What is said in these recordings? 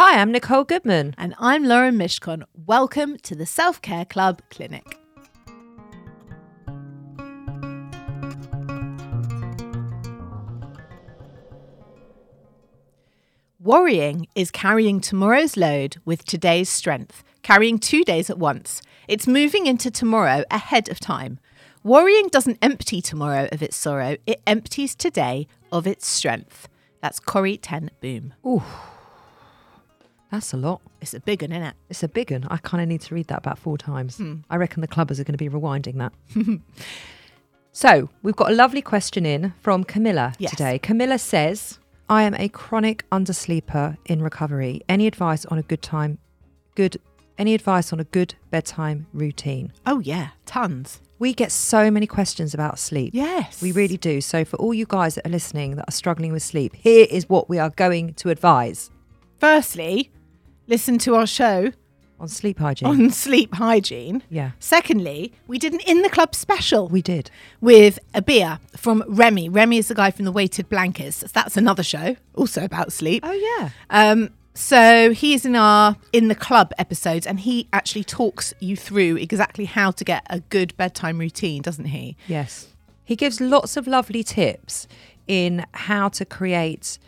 Hi, I'm Nicole Goodman. And I'm Lauren Mishcon. Welcome to the Self Care Club Clinic. Worrying is carrying tomorrow's load with today's strength, carrying two days at once. It's moving into tomorrow ahead of time. Worrying doesn't empty tomorrow of its sorrow, it empties today of its strength. That's Corrie ten Boom. Ooh, that's a lot. It's a big one, isn't it? It's a big one. I kind of need to read that about four times. Hmm. I reckon the clubbers are going to be rewinding that. so, we've got a lovely question in from Camilla Yes. today. Camilla says, I am a chronic undersleeper in recovery. Any advice on a good time, good, any advice on a good bedtime routine? Oh, yeah, tons. We get so many questions about sleep. Yes. We really do. So, for all you guys that are listening that are struggling with sleep, here is what we are going to advise Firstly, listen to our show on sleep hygiene. on sleep hygiene. yeah, Secondly, we did an In the Club special we did. with a beer from Remy. Remy is the guy from the Weighted Blankets. That's another show, also about sleep. Oh, yeah. Um, so he's in our In the Club episodes and he actually talks you through exactly how to get a good bedtime routine, doesn't he? Yes. He gives lots of lovely tips in how to create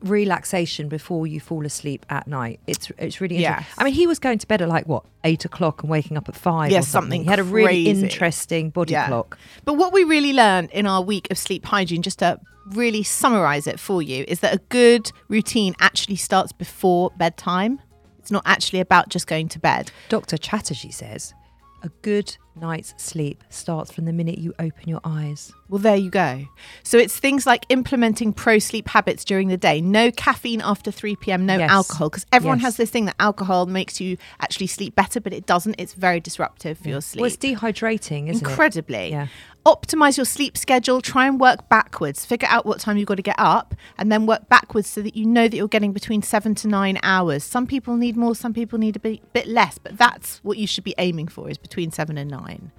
relaxation before you fall asleep at night. It's it's really interesting. Yes. I mean, he was going to bed at like what eight o'clock and waking up at five. Or something. something He had a really crazy. interesting body Yeah. clock. But what we really learned in our week of sleep hygiene, just to really summarize it for you, is that a good routine actually starts before bedtime. It's not actually about just going to bed. Dr. Chatterjee says a good night's sleep starts from the minute you open your eyes. Well, there you go. So it's things like implementing pro sleep habits during the day. No caffeine after 3 p.m., no Yes. alcohol. Because everyone Yes. has this thing that alcohol makes you actually sleep better, but it doesn't. It's very disruptive for your sleep. Well, it's dehydrating, isn't it? Incredibly. Yeah. Optimize your sleep schedule. Try and work backwards. Figure out what time you've got to get up and then work backwards so that you know that you're getting between seven to nine hours. Some people need more, some people need a bit, bit less, but that's what you should be aiming for is between seven and nine.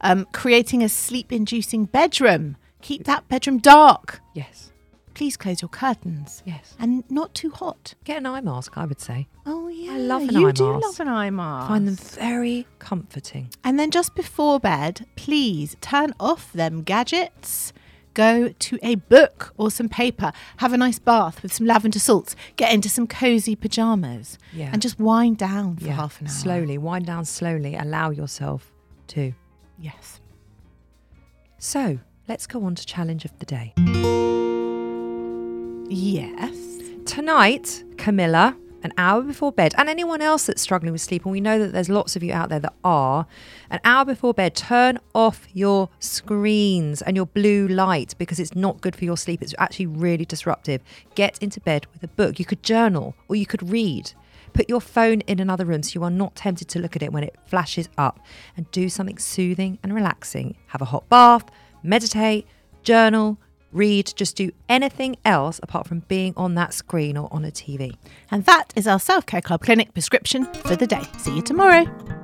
Um, creating a sleep inducing bedroom. Keep that bedroom dark. Yes. Please close your curtains. Yes. And not too hot. Get an eye mask, I would say. Oh, yeah. I love an You eye mask. You do love an eye mask. Find them very comforting. And then just before bed, please turn off them gadgets. Go to a book or some paper. Have a nice bath with some lavender salts. Get into some cozy pajamas. Yeah. And just wind down for half an hour. Slowly, wind down slowly. Allow yourself to. Yes. So let's go on to challenge of the day. Yes. Tonight, Camilla, an hour before bed, and anyone else that's struggling with sleep, and we know that there's lots of you out there that are, an hour before bed, turn off your screens and your blue light because it's not good for your sleep. It's actually really disruptive. Get into bed with a book. You could journal or you could read. Put your phone in another room so you are not tempted to look at it when it flashes up and do something soothing and relaxing. Have a hot bath, meditate, journal, read, just do anything else apart from being on that screen or on a TV. And that is our Self Care Club Clinic prescription for the day. See you tomorrow.